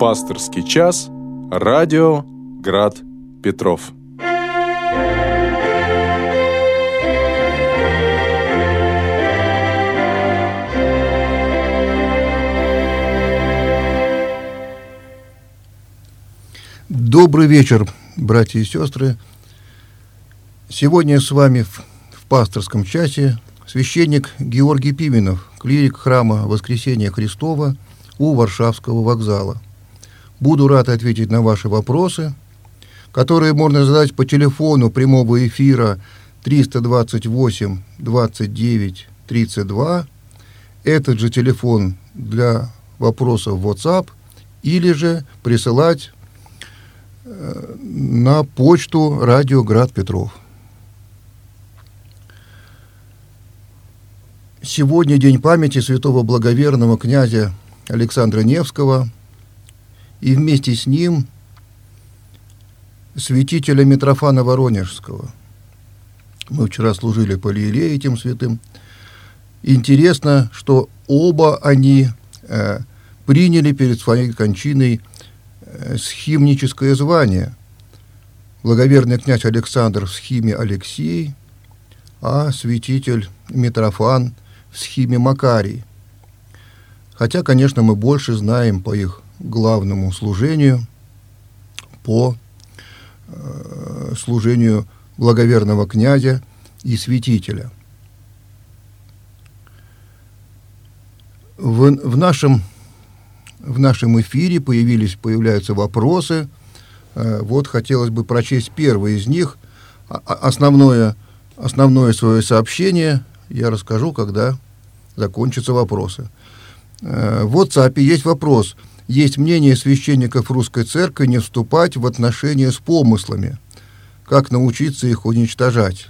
Пасторский час. Радио Град Петров. Добрый вечер, братья и сестры. Сегодня с вами в, в пасторском часе священник Георгий Пименов, клирик храма Воскресения Христова у Варшавского вокзала. Буду рад ответить на ваши вопросы, которые можно задать по телефону прямого эфира 328 29 32. Этот же телефон для вопросов в WhatsApp или же присылать э, на почту Радио Град Петров. Сегодня день памяти святого благоверного князя Александра Невского и вместе с ним святителя Митрофана Воронежского. Мы вчера служили по Лиерее этим святым. Интересно, что оба они э, приняли перед своей кончиной э, схимническое звание. Благоверный князь Александр в схиме Алексей, а святитель Митрофан – в схеме Макарий. Хотя, конечно, мы больше знаем по их главному служению, по э, служению благоверного князя и святителя. В, в, нашем, в нашем эфире появились, появляются вопросы. Э, вот хотелось бы прочесть первый из них. А, а, основное, основное свое сообщение я расскажу, когда закончатся вопросы. Э, в WhatsApp есть вопрос. Есть мнение священников русской церкви не вступать в отношения с помыслами. Как научиться их уничтожать?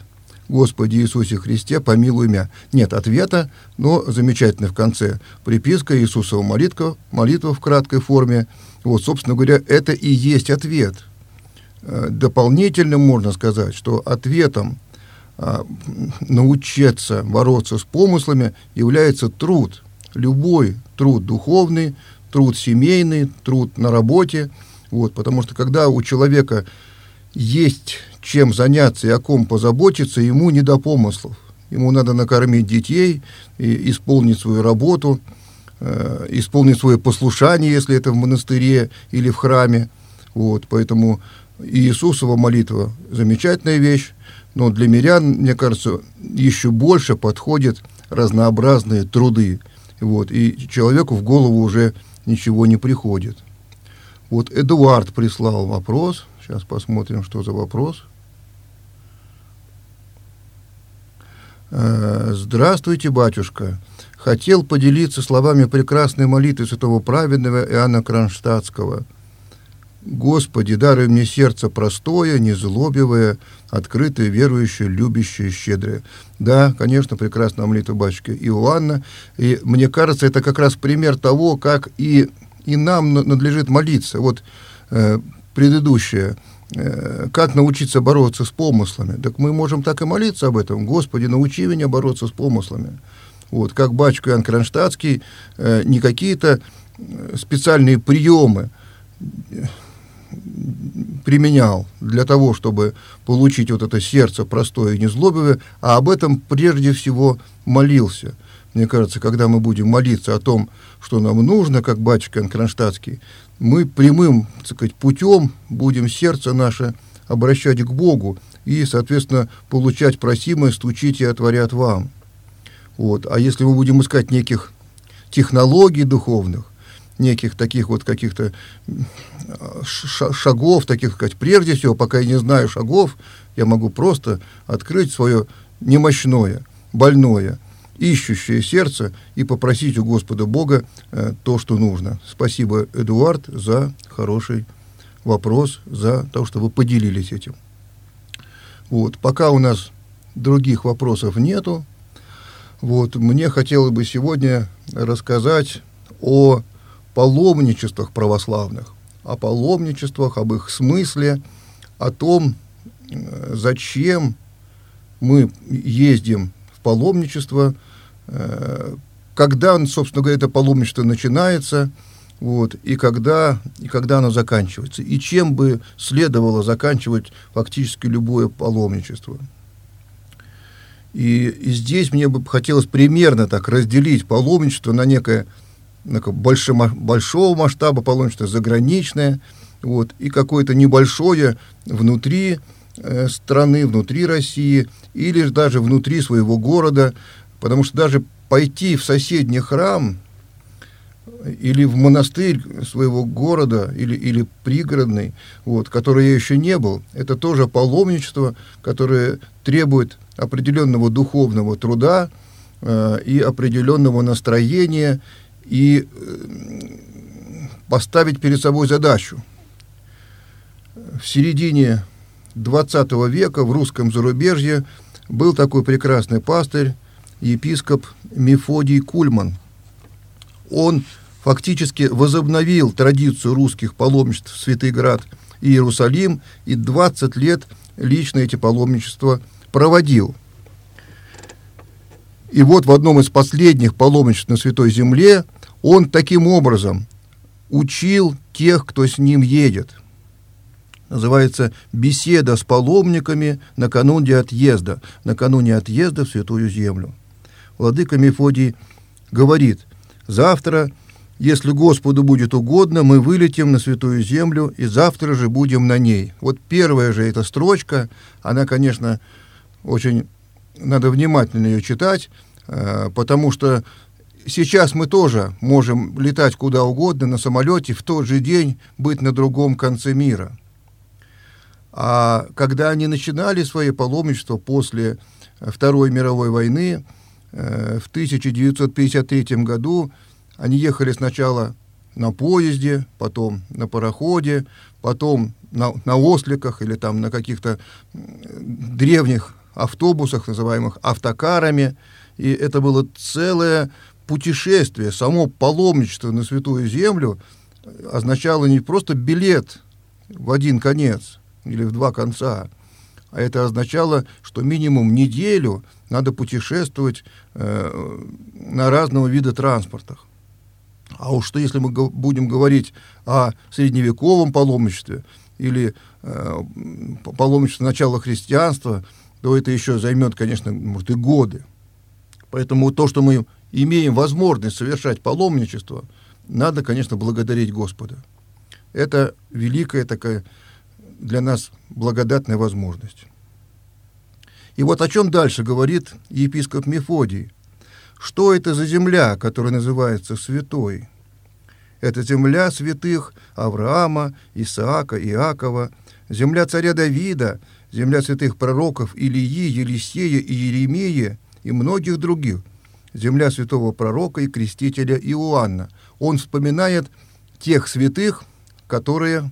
Господи Иисусе Христе, помилуй меня. Нет ответа, но замечательно в конце. Приписка Иисусова молитва, молитва в краткой форме. Вот, собственно говоря, это и есть ответ. Э, дополнительно можно сказать, что ответом а, научиться бороться с помыслами является труд. Любой труд духовный, труд семейный, труд на работе. Вот, потому что когда у человека есть чем заняться и о ком позаботиться, ему не до помыслов. Ему надо накормить детей, и исполнить свою работу, э, исполнить свое послушание, если это в монастыре или в храме. Вот, поэтому Иисусова молитва – замечательная вещь, но для мирян, мне кажется, еще больше подходят разнообразные труды. Вот, и человеку в голову уже ничего не приходит. Вот Эдуард прислал вопрос. Сейчас посмотрим, что за вопрос. Э, Здравствуйте, батюшка. Хотел поделиться словами прекрасной молитвы святого праведного Иоанна Кронштадтского – Господи, даруй мне сердце простое, незлобивое, открытое, верующее, любящее, щедрое. Да, конечно, прекрасная молитва батюшки Иоанна. И мне кажется, это как раз пример того, как и, и нам надлежит молиться. Вот э, предыдущее. Э, как научиться бороться с помыслами? Так мы можем так и молиться об этом. Господи, научи меня бороться с помыслами. Вот, как батюшка Иоанн Кронштадтский, э, не какие-то э, специальные приемы, применял для того, чтобы получить вот это сердце простое и незлобивое, а об этом прежде всего молился. Мне кажется, когда мы будем молиться о том, что нам нужно, как батюшка Кронштадтский, мы прямым так сказать, путем будем сердце наше обращать к Богу и, соответственно, получать просимое, стучите и отворят вам. Вот. А если мы будем искать неких технологий духовных, неких таких вот каких-то шагов, таких сказать, прежде всего, пока я не знаю шагов, я могу просто открыть свое немощное, больное, ищущее сердце и попросить у Господа Бога э, то, что нужно. Спасибо, Эдуард, за хороший вопрос, за то, что вы поделились этим. Вот, пока у нас других вопросов нету, вот, мне хотелось бы сегодня рассказать о паломничествах православных, о паломничествах, об их смысле, о том, э, зачем мы ездим в паломничество, э, когда, собственно говоря, это паломничество начинается, вот, и когда, и когда оно заканчивается, и чем бы следовало заканчивать фактически любое паломничество. И, и здесь мне бы хотелось примерно так разделить паломничество на некое, больше, большого масштаба паломничество, заграничное, вот, и какое-то небольшое внутри э, страны, внутри России, или даже внутри своего города, потому что даже пойти в соседний храм или в монастырь своего города или, или пригородный, вот, который я еще не был, это тоже паломничество, которое требует определенного духовного труда э, и определенного настроения и э, поставить перед собой задачу. В середине 20 века в русском зарубежье был такой прекрасный пастырь епископ Мефодий Кульман. Он фактически возобновил традицию русских паломничеств в Святый Град и Иерусалим, и 20 лет лично эти паломничества проводил. И вот в одном из последних паломничеств на Святой Земле он таким образом учил тех, кто с ним едет. Называется «Беседа с паломниками накануне отъезда», накануне отъезда в Святую Землю владыка Мефодий говорит, завтра, если Господу будет угодно, мы вылетим на Святую Землю, и завтра же будем на ней. Вот первая же эта строчка, она, конечно, очень, надо внимательно ее читать, э, потому что сейчас мы тоже можем летать куда угодно на самолете, в тот же день быть на другом конце мира. А когда они начинали свои паломничества после Второй мировой войны, Э, в 1953 году они ехали сначала на поезде, потом на пароходе, потом на, на осликах или там на каких-то древних автобусах, называемых автокарами. И это было целое путешествие. Само паломничество на Святую Землю означало не просто билет в один конец или в два конца, а это означало, что минимум неделю надо путешествовать э, на разного вида транспортах. А уж что, если мы будем говорить о средневековом паломничестве или э, паломничестве начала христианства, то это еще займет, конечно, может, и годы. Поэтому то, что мы имеем возможность совершать паломничество, надо, конечно, благодарить Господа. Это великая такая для нас благодатная возможность. И вот о чем дальше говорит епископ Мефодий. Что это за земля, которая называется святой? Это земля святых Авраама, Исаака, Иакова, земля царя Давида, земля святых пророков Илии, Елисея и Еремии и многих других, земля святого пророка и крестителя Иоанна. Он вспоминает тех святых, которые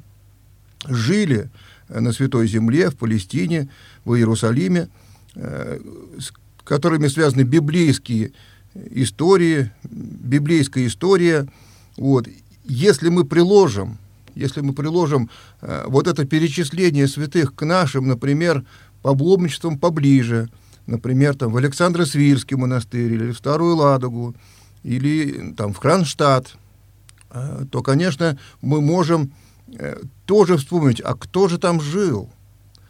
жили на Святой Земле, в Палестине, в Иерусалиме, э, с которыми связаны библейские истории, библейская история. Вот. Если мы приложим, если мы приложим э, вот это перечисление святых к нашим, например, пабломничествам поближе, например, там, в Александро-Свирский монастырь или в Старую Ладогу, или там, в Кронштадт, э, то, конечно, мы можем Э, тоже вспомнить, а кто же там жил,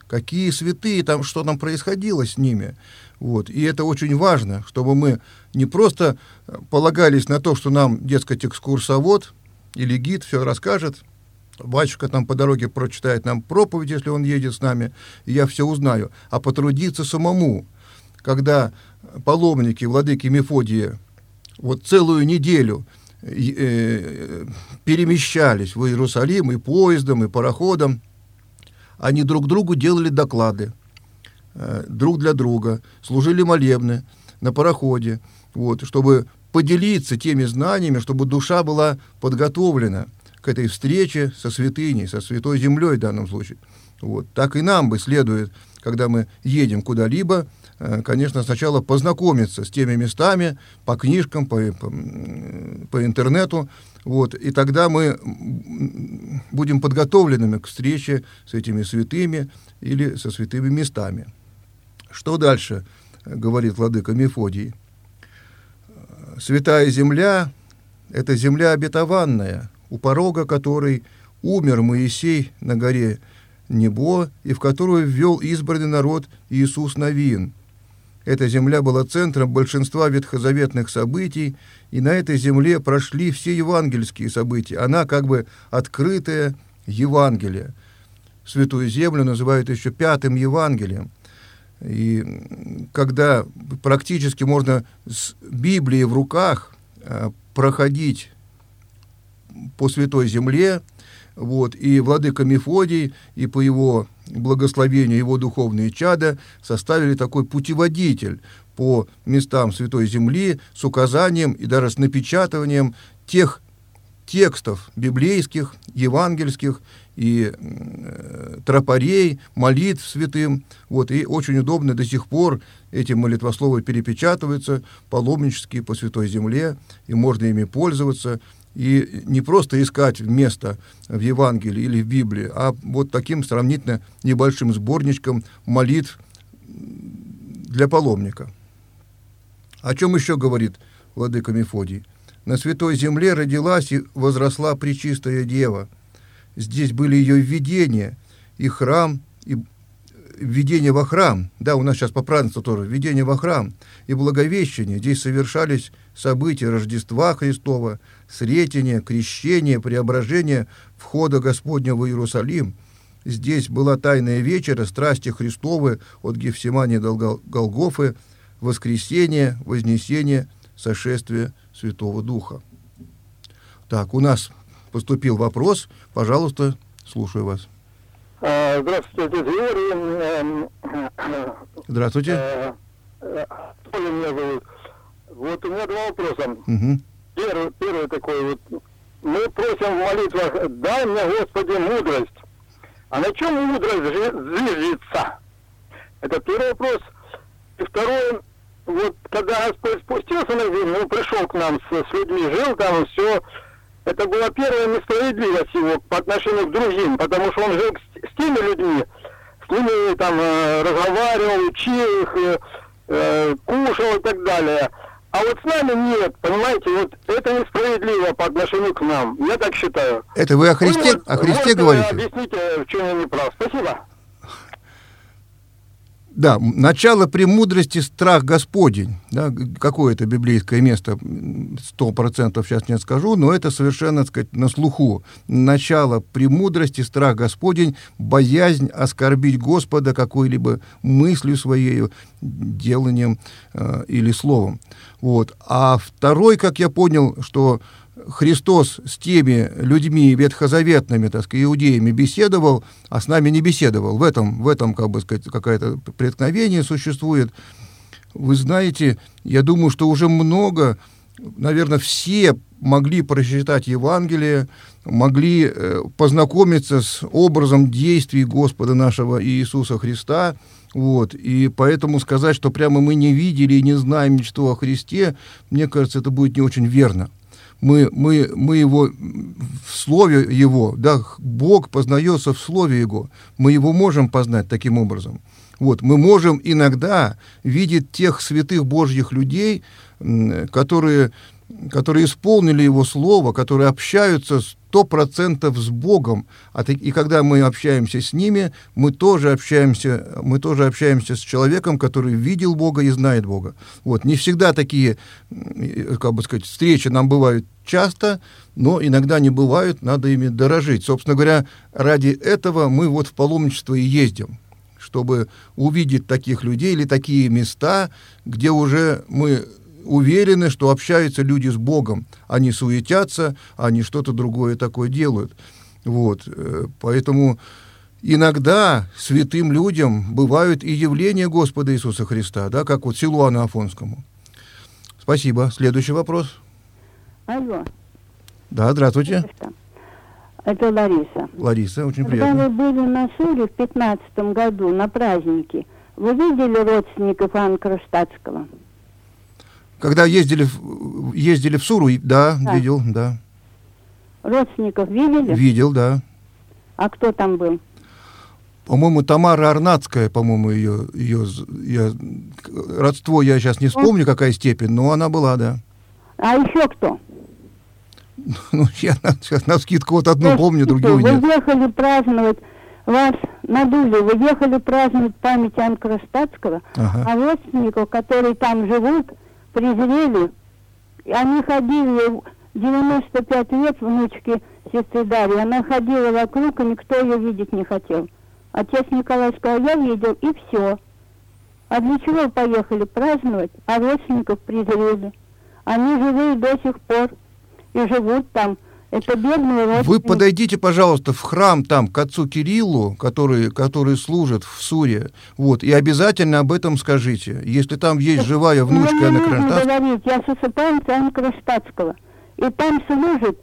какие святые там, что там происходило с ними. Вот. И это очень важно, чтобы мы не просто э, полагались на то, что нам, дескать, экскурсовод или гид все расскажет, батюшка там по дороге прочитает нам проповедь, если он едет с нами, и я все узнаю, а потрудиться самому, когда паломники владыки Мефодия вот целую неделю Э, перемещались в Иерусалим и поездом, и пароходом, они друг другу делали доклады, э, друг для друга, служили молебны на пароходе, вот, чтобы поделиться теми знаниями, чтобы душа была подготовлена к этой встрече со святыней, со святой землей в данном случае. Вот. Так и нам бы следует, когда мы едем куда-либо, конечно, сначала познакомиться с теми местами по книжкам, по, по, по интернету, вот, и тогда мы будем подготовленными к встрече с этими святыми или со святыми местами. Что дальше, э, говорит владыка Мефодий? Святая земля – это земля обетованная, у порога которой умер Моисей на горе Небо, и в которую ввел избранный народ Иисус Новин. Эта земля была центром большинства ветхозаветных событий, и на этой земле прошли все евангельские события. Она как бы открытая Евангелие. Святую Землю называют еще пятым Евангелием. И когда практически можно с Библией в руках э, проходить по Святой Земле, вот, и владыка Мефодий, и по его благословению его духовные чада составили такой путеводитель по местам Святой Земли с указанием и даже с напечатыванием тех текстов библейских, евангельских и э, тропарей, молитв святым. Вот, и очень удобно до сих пор эти молитвословы перепечатываются паломнические по Святой Земле, и можно ими пользоваться. И не просто искать место в Евангелии или в Библии, а вот таким сравнительно небольшим сборничком молитв для паломника. О чем еще говорит владыка Мефодий? На святой земле родилась и возросла Пречистая Дева. Здесь были ее введения, и храм, и введение во храм. Да, у нас сейчас по празднеству тоже введение во храм и благовещение. Здесь совершались события Рождества Христова, Сретения, Крещения, Преображения, входа Господня в Иерусалим. Здесь была тайная вечера, страсти Христовы от Гефсимания до Голгофы, воскресение, вознесение, сошествие Святого Духа. Так, у нас поступил вопрос. Пожалуйста, слушаю вас. А, здравствуйте, это Юрий. Здравствуйте. Э, э, меня зовут. Вот у меня два вопроса. Угу. Первый, первый такой вот. Мы просим в молитвах, дай мне, Господи, мудрость. А на чем мудрость зиждется? Это первый вопрос. И второй, вот когда Господь спустился на землю, он пришел к нам с, с людьми, жил там, все, это была первая несправедливость его по отношению к другим, потому что он жил с, с теми людьми, с ними там э, разговаривал, учил их, э, э, кушал и так далее. А вот с нами нет, понимаете, вот это несправедливо по отношению к нам. Я так считаю. Это вы о Христе, вот, о Христе вот, говорите? Объясните, в чем я не прав. Спасибо. Да, начало премудрости – страх Господень. Да, какое это библейское место, сто процентов сейчас не скажу, но это совершенно, так сказать, на слуху. Начало премудрости – страх Господень, боязнь оскорбить Господа какой-либо мыслью своей, деланием э, или словом. Вот. А второй, как я понял, что Христос с теми людьми ветхозаветными, так сказать, иудеями беседовал, а с нами не беседовал. В этом, в этом как бы сказать, какое-то преткновение существует. Вы знаете, я думаю, что уже много, наверное, все могли прочитать Евангелие, могли э, познакомиться с образом действий Господа нашего Иисуса Христа, вот, и поэтому сказать, что прямо мы не видели и не знаем ничего о Христе, мне кажется, это будет не очень верно мы, мы, мы его в слове его, да, Бог познается в слове его, мы его можем познать таким образом. Вот, мы можем иногда видеть тех святых Божьих людей, которые, которые исполнили его слово, которые общаются сто процентов с Богом, а и когда мы общаемся с ними, мы тоже общаемся, мы тоже общаемся с человеком, который видел Бога и знает Бога. Вот. Не всегда такие, как бы сказать, встречи нам бывают часто, но иногда не бывают, надо ими дорожить. Собственно говоря, ради этого мы вот в паломничество и ездим чтобы увидеть таких людей или такие места, где уже мы уверены, что общаются люди с Богом. Они суетятся, они что-то другое такое делают. Вот. Э, поэтому иногда святым людям бывают и явления Господа Иисуса Христа, да, как вот Силуану Афонскому. Спасибо. Следующий вопрос. Алло. Да, здравствуйте. Это Лариса. Лариса, очень Когда приятно. вы были на Суре в 15 году на празднике, вы видели родственников Анны Кронштадтского? Когда ездили, в- ездили в Суру, да, Да. видел, да. Родственников видели? Видел, да. А кто там был? По-моему, Тамара Арнацкая, по-моему, ее, ее, я, родство я сейчас не вспомню, какая степень, но она была, да. А еще кто? Ну, я на, сейчас на скидку вот одну помню, другую Вы нет. ехали праздновать, вас надули, вы ехали праздновать память Кронштадтского, Ага. а родственников, которые там живут, презрели. И Они ходили, 95 лет внучки сестры Дарьи, она ходила вокруг, и никто ее видеть не хотел. Отец Николай сказал, я видел, и все. А для чего поехали праздновать, а родственников презрели? Они живые до сих пор и живут там. Это бедные родственники. Вы подойдите, пожалуйста, в храм там к отцу Кириллу, который, который служит в Суре, вот, и обязательно об этом скажите. Если там есть живая внучка Мне нужно Кронштадтской, говорить, я с усыпальницы Анны Кронштадтского. И там служит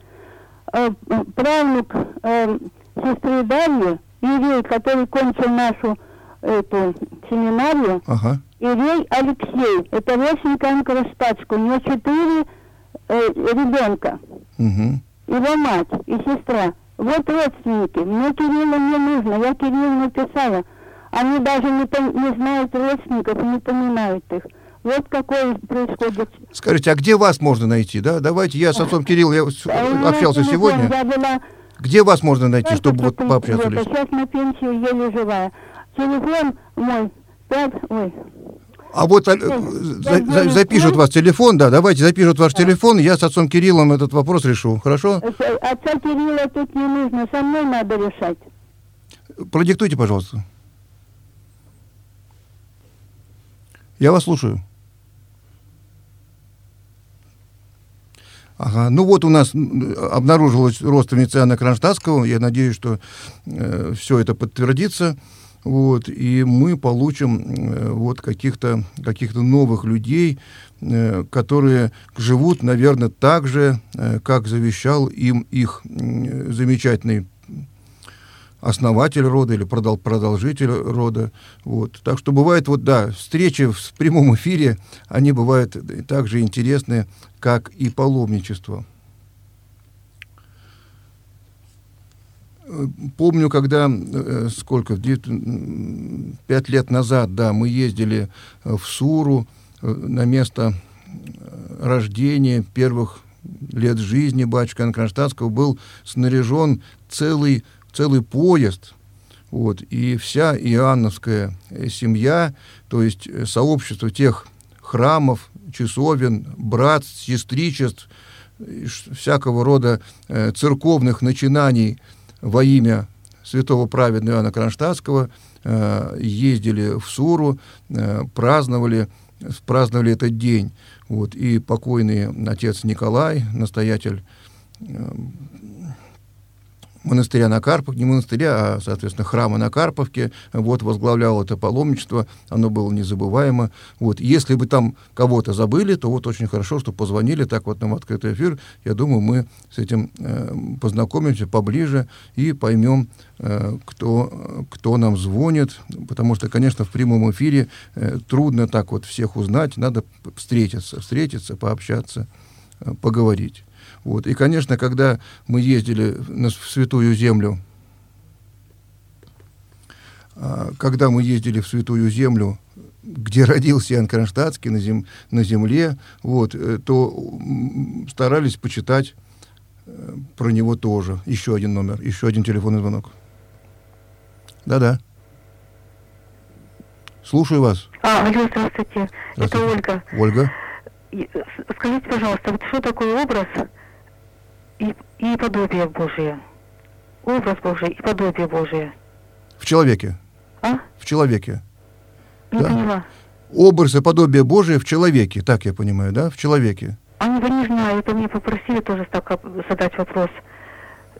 э, правнук э, сестры Дарьи, Ирей, который кончил нашу эту семинарию, ага, Ирей Алексей. Это родственник Анны Кронштадтской. У него четыре э, ребенка. мгм. Его мать и сестра. Вот родственники. Мне Кирилла не нужно. Я Кириллу написала. Они даже не, не знают родственников и не понимают их. Вот какое происходит. Скажите, а где вас можно найти, да? Давайте, я с отцом Кириллом я А общался сегодня. Я была Где вас можно найти, только чтобы вот 30 пообщаться? сейчас на пенсию еле живая. Телефон мой, пять, ой, А вот э, я за- за- запишут к вас телефон, да, давайте запишут ваш телефон, я с отцом Кириллом этот вопрос решу, хорошо? это- отца Кирилла тут не нужно, со мной надо решать. Продиктуйте, пожалуйста. Я вас слушаю. Ага, ну вот у нас обнаружилась родственница Анны Кронштадтского. Я надеюсь, что все это подтвердится. Вот, и мы получим э, вот каких-то каких новых людей, э, которые живут, наверное, так же, э, как завещал им их замечательный основатель рода или продол- продолжитель рода. Вот. Так что бывает, вот да, встречи в прямом эфире, они бывают так же интересны, как и паломничество. Помню, когда, э, сколько, пять лет назад, да, мы ездили э, в Суру э, на место рождения первых лет жизни батюшка Иоанна Кронштадтского был снаряжен целый, целый поезд, вот, и вся иоанновская семья, то есть сообщество тех храмов, часовен, братств, сестричеств, всякого рода э, церковных начинаний во имя святого праведного Иоанна Кронштадтского э, ездили в Суру, э, праздновали, праздновали этот день. Вот, и покойный отец Николай, настоятель э, монастыря на Карповке, не монастыря, а, соответственно, храма на Карповке, вот, возглавлял это паломничество, оно было незабываемо. Вот, если бы там кого-то забыли, то вот очень хорошо, что позвонили, так вот нам открытый эфир, я думаю, мы с этим э, познакомимся поближе и поймем, э, кто, кто нам звонит, потому что, конечно, в прямом эфире э, трудно так вот всех узнать, надо встретиться, встретиться, пообщаться, э, поговорить. Вот. И, конечно, когда мы ездили на, в Святую Землю, а, когда мы ездили в Святую Землю, где родился Иоанн Кронштадтский на, зем, на земле, вот, э, то старались почитать э, про него тоже. Еще один номер, еще один телефонный звонок. Да-да. Слушаю вас. А, алло, здравствуйте. Это Здравствуйте. Ольга. Ольга. Э, Скажите, пожалуйста, вот что такое образ и, и подобие Божие? Образ Божий и подобие Божие. В человеке. А? В человеке. Не Да. поняла. Образ и подобие Божие в человеке. Так я понимаю, да? В человеке. А ну, не знаю, это мне попросили тоже так задать вопрос.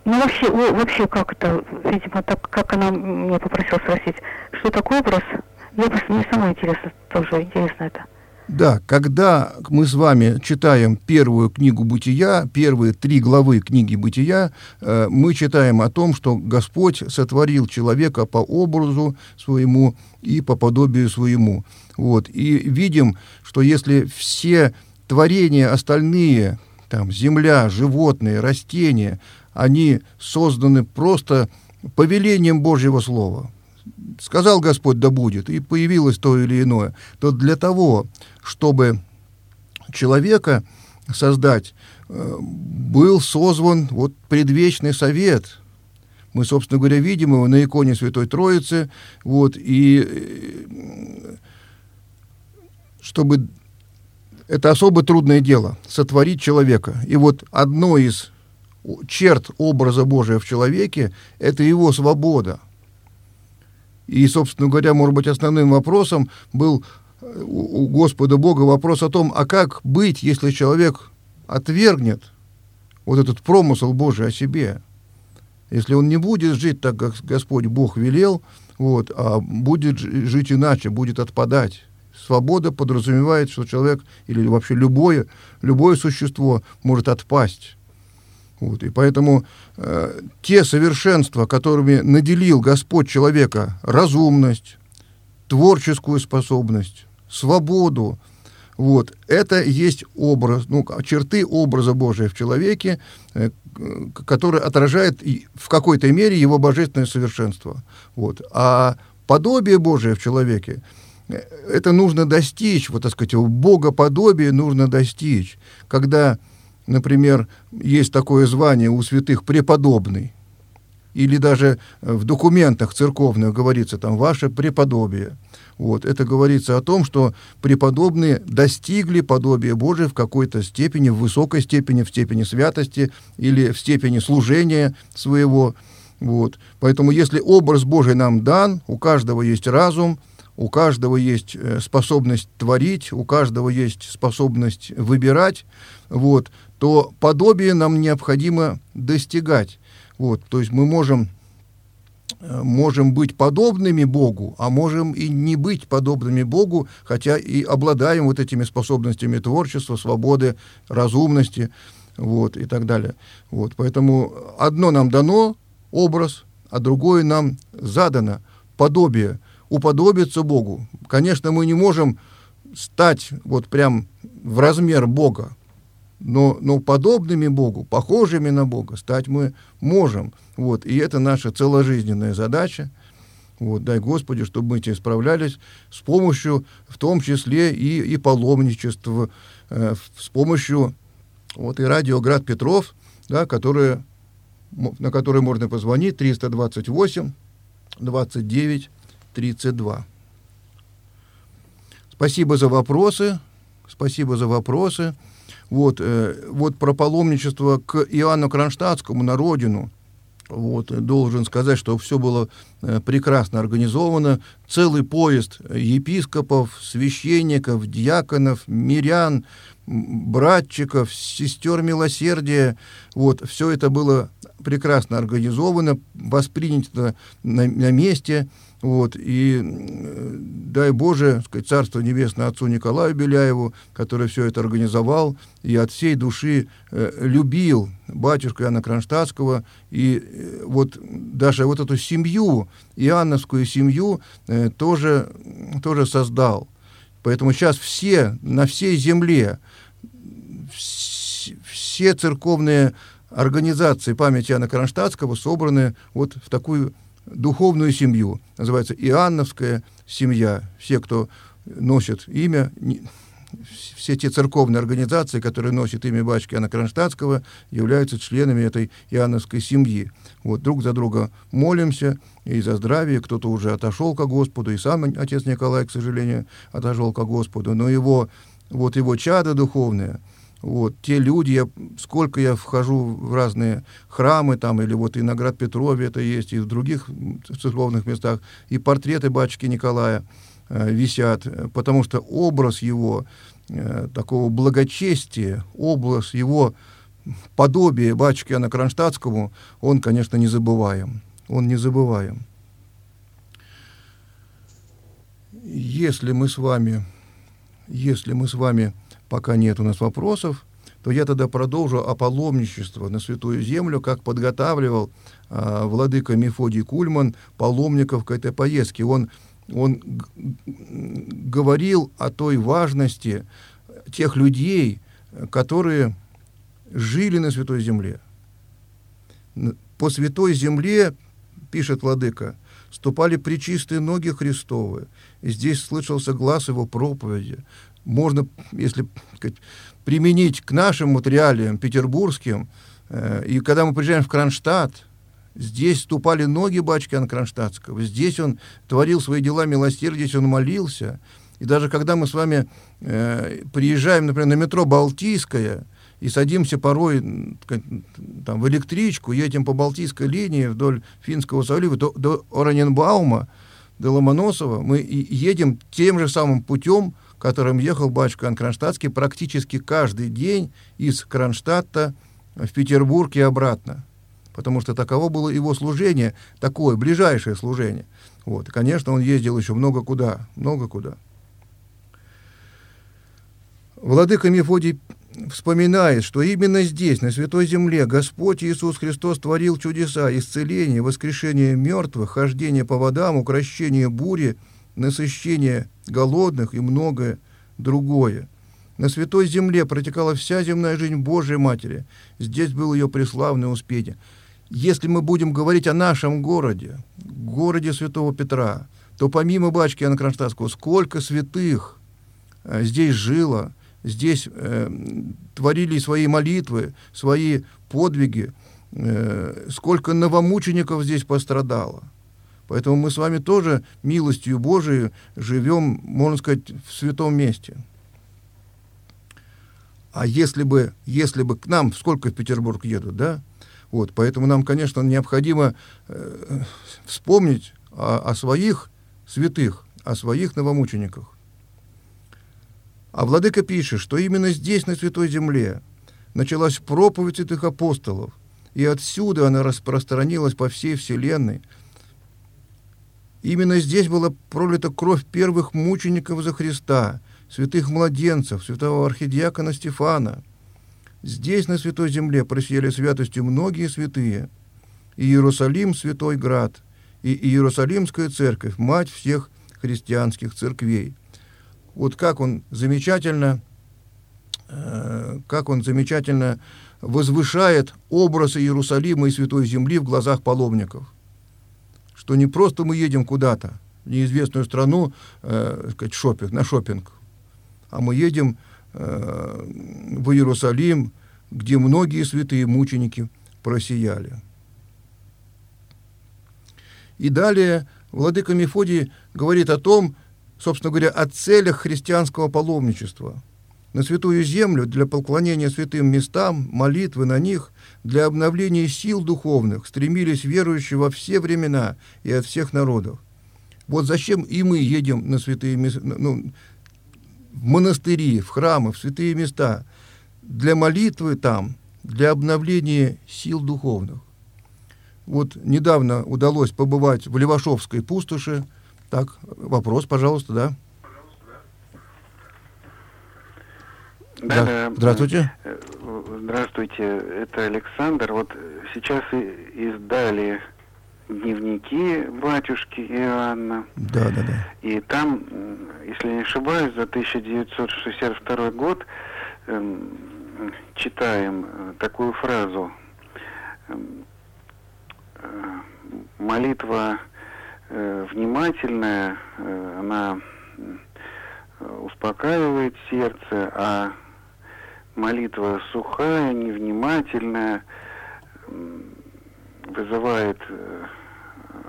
Ну вообще, о, вообще как это, видимо, так, как она мне попросила спросить, что такое образ? Я просто, мне самое интересно тоже, интересно это. Да, когда мы с вами читаем первую книгу Бытия, первые три главы книги Бытия, э, мы читаем о том, что Господь сотворил человека по образу своему и по подобию своему. Вот. И видим, что если все творения остальные, там, земля, животные, растения, они созданы просто повелением Божьего Слова. Сказал Господь, да будет, и появилось то или иное, то для того, чтобы человека создать, э, был созван вот предвечный совет. Мы, собственно говоря, видим его на иконе Святой Троицы. Вот, и э, чтобы это особо трудное дело сотворить человека. И вот одно из черт образа Божия в человеке – это его свобода. И, собственно говоря, может быть, основным вопросом был э, у Господа Бога вопрос о том, а как быть, если человек отвергнет вот этот промысел Божий о себе, если он не будет жить так, как Господь Бог велел, вот, а будет жить иначе, будет отпадать. Свобода подразумевает, что человек или вообще любое, любое существо может отпасть. Вот, и поэтому э, те совершенства, которыми наделил Господь человека, разумность, творческую способность, свободу, вот, это есть образ, ну, черты образа Божия в человеке, э, который отражает в какой-то мере его божественное совершенство. Вот. А подобие Божие в человеке, э, это нужно достичь, вот так сказать, богоподобие нужно достичь, когда, например, есть такое звание у святых преподобный, или даже в документах церковных говорится там «ваше преподобие». Вот. Это говорится о том, что преподобные достигли подобия Божия в какой-то степени, в высокой степени, в степени святости или в степени служения своего. Вот. Поэтому если образ Божий нам дан, у каждого есть разум, у каждого есть э, способность творить, у каждого есть способность выбирать, вот, то подобие нам необходимо достигать. Вот, то есть мы можем Э, можем быть подобными Богу, а можем и не быть подобными Богу, хотя и обладаем вот этими способностями творчества, свободы, разумности, вот, и так далее. Вот, поэтому одно нам дано, образ, а другое нам задано, подобие, уподобиться Богу. Конечно, мы не можем стать вот прям в размер Бога, но, но подобными Богу, похожими на Бога стать мы можем. Вот, и это наша целожизненная задача. Вот, дай Господи, чтобы мы эти справлялись с помощью, в том числе и, и паломничества, э, с помощью вот, и радио «Град Петров», да, которые, на который можно позвонить, 328 29 32. Спасибо за вопросы. Спасибо за вопросы. Вот, э, вот про паломничество к Иоанну Кронштадтскому на родину. Вот, должен сказать, что все было э, прекрасно организовано. Целый поезд епископов, священников, диаконов, мирян, братчиков, сестер милосердия. Вот, все это было прекрасно организовано, воспринято на, на месте. Вот, и дай Боже, сказать, Царство Небесное отцу Николаю Беляеву, который все это организовал и от всей души э, любил батюшку Иоанна Кронштадтского, и э, вот даже вот эту семью, Иоанновскую семью, э, тоже, тоже создал. Поэтому сейчас все, на всей земле, все церковные организации памяти Иоанна Кронштадтского собраны вот в такую духовную семью. Называется Иоанновская семья. Все, кто носит имя, все те церковные организации, которые носят имя батюшки Иоанна Кронштадтского, являются членами этой Иоанновской семьи. Вот друг за друга молимся и за здравие. Кто-то уже отошел к Господу, и сам отец Николай, к сожалению, отошел к Господу. Но его, вот его чада духовное – вот, те люди, я, сколько я вхожу в разные храмы, там, или вот и на Град Петрове это есть, и в других церковных местах, и портреты батюшки Николая э, висят, потому что образ его э, такого благочестия, образ его подобия батюшки Иоанна Кронштадтскому, он, конечно, не забываем. Он не забываем. Если мы с вами, если мы с вами пока нет у нас вопросов, то я тогда продолжу о паломничестве на Святую Землю, как подготавливал э, владыка Мефодий Кульман паломников к этой поездке. Он, он говорил о той важности тех людей, которые жили на Святой Земле. По Святой Земле, пишет владыка, ступали причистые ноги Христовы, и здесь слышался глаз его проповеди, можно, если сказать, применить к нашим вот реалиям петербургским, э, и когда мы приезжаем в Кронштадт, здесь ступали ноги Бачкина Кронштадтского, здесь он творил свои дела милосердия, здесь он молился. И даже когда мы с вами э, приезжаем, например, на метро «Балтийское», и садимся порой там, в электричку, едем по Балтийской линии вдоль Финского залива до, до Ораненбаума, до Ломоносова, мы едем тем же самым путем, которым ехал батюшка Кронштадтский практически каждый день из Кронштадта в Петербург и обратно. Потому что таково было его служение, такое, ближайшее служение. Вот. И, конечно, он ездил еще много куда, много куда. Владыка Мефодий вспоминает, что именно здесь, на Святой Земле, Господь Иисус Христос творил чудеса, исцеление, воскрешение мертвых, хождение по водам, укращение бури, насыщение голодных и многое другое. На Святой Земле протекала вся земная жизнь Божией Матери. Здесь был ее преславное успение. Если мы будем говорить о нашем городе, городе Святого Петра, то помимо Бачки Иоанна Кронштадтского, сколько святых э, здесь жило, здесь э, творили свои молитвы, свои подвиги, э, сколько новомучеников здесь пострадало. Поэтому мы с вами тоже милостью Божией живем, можно сказать, в святом месте. А если бы, если бы к нам, сколько в Петербург едут, да? Вот, поэтому нам, конечно, необходимо э, вспомнить о, о своих святых, о своих новомучениках. А Владыка пишет, что именно здесь, на Святой Земле, началась проповедь святых апостолов, и отсюда она распространилась по всей Вселенной. Именно здесь была пролита кровь первых мучеников за Христа, святых младенцев, святого архидиакона Стефана. Здесь, на Святой Земле, просияли святостью многие святые. И Иерусалим – святой град, и Иерусалимская церковь – мать всех христианских церквей – вот как он замечательно, э, как он замечательно возвышает образ Иерусалима и Святой Земли в глазах паломников. Что не просто мы едем куда-то, в неизвестную страну, э, сказать, шопинг, на шопинг, а мы едем э, в Иерусалим, где многие святые мученики просияли. И далее Владыка Мефодий говорит о том, собственно говоря, о целях христианского паломничества. На святую землю для поклонения святым местам, молитвы на них, для обновления сил духовных стремились верующие во все времена и от всех народов. Вот зачем и мы едем на святые места, ну, в монастыри, в храмы, в святые места, для молитвы там, для обновления сил духовных. Вот недавно удалось побывать в Левашовской пустоши, так, вопрос, пожалуйста, да. Да, да. Здравствуйте. Э, здравствуйте, это Александр. Вот сейчас издали дневники батюшки Иоанна. Да, да, да. И там, если не ошибаюсь, за 1962 год эм, читаем э, такую фразу. Эм, э, молитва э, внимательная, э, она успокаивает сердце, а молитва сухая, невнимательная, вызывает э,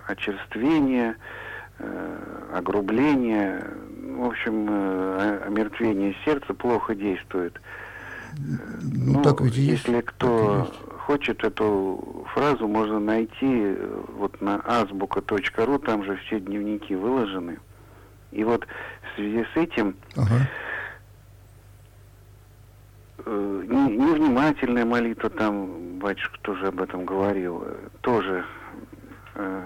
очерствение, э, огрубление, в общем, э, омертвение сердца плохо действует. Ну, ну так ведь если есть. кто хочет эту фразу, можно найти вот на азбука.ру, там же все дневники выложены. И вот в связи с этим ага. Э, невнимательная молитва, там батюшка тоже об этом говорил, э, тоже э,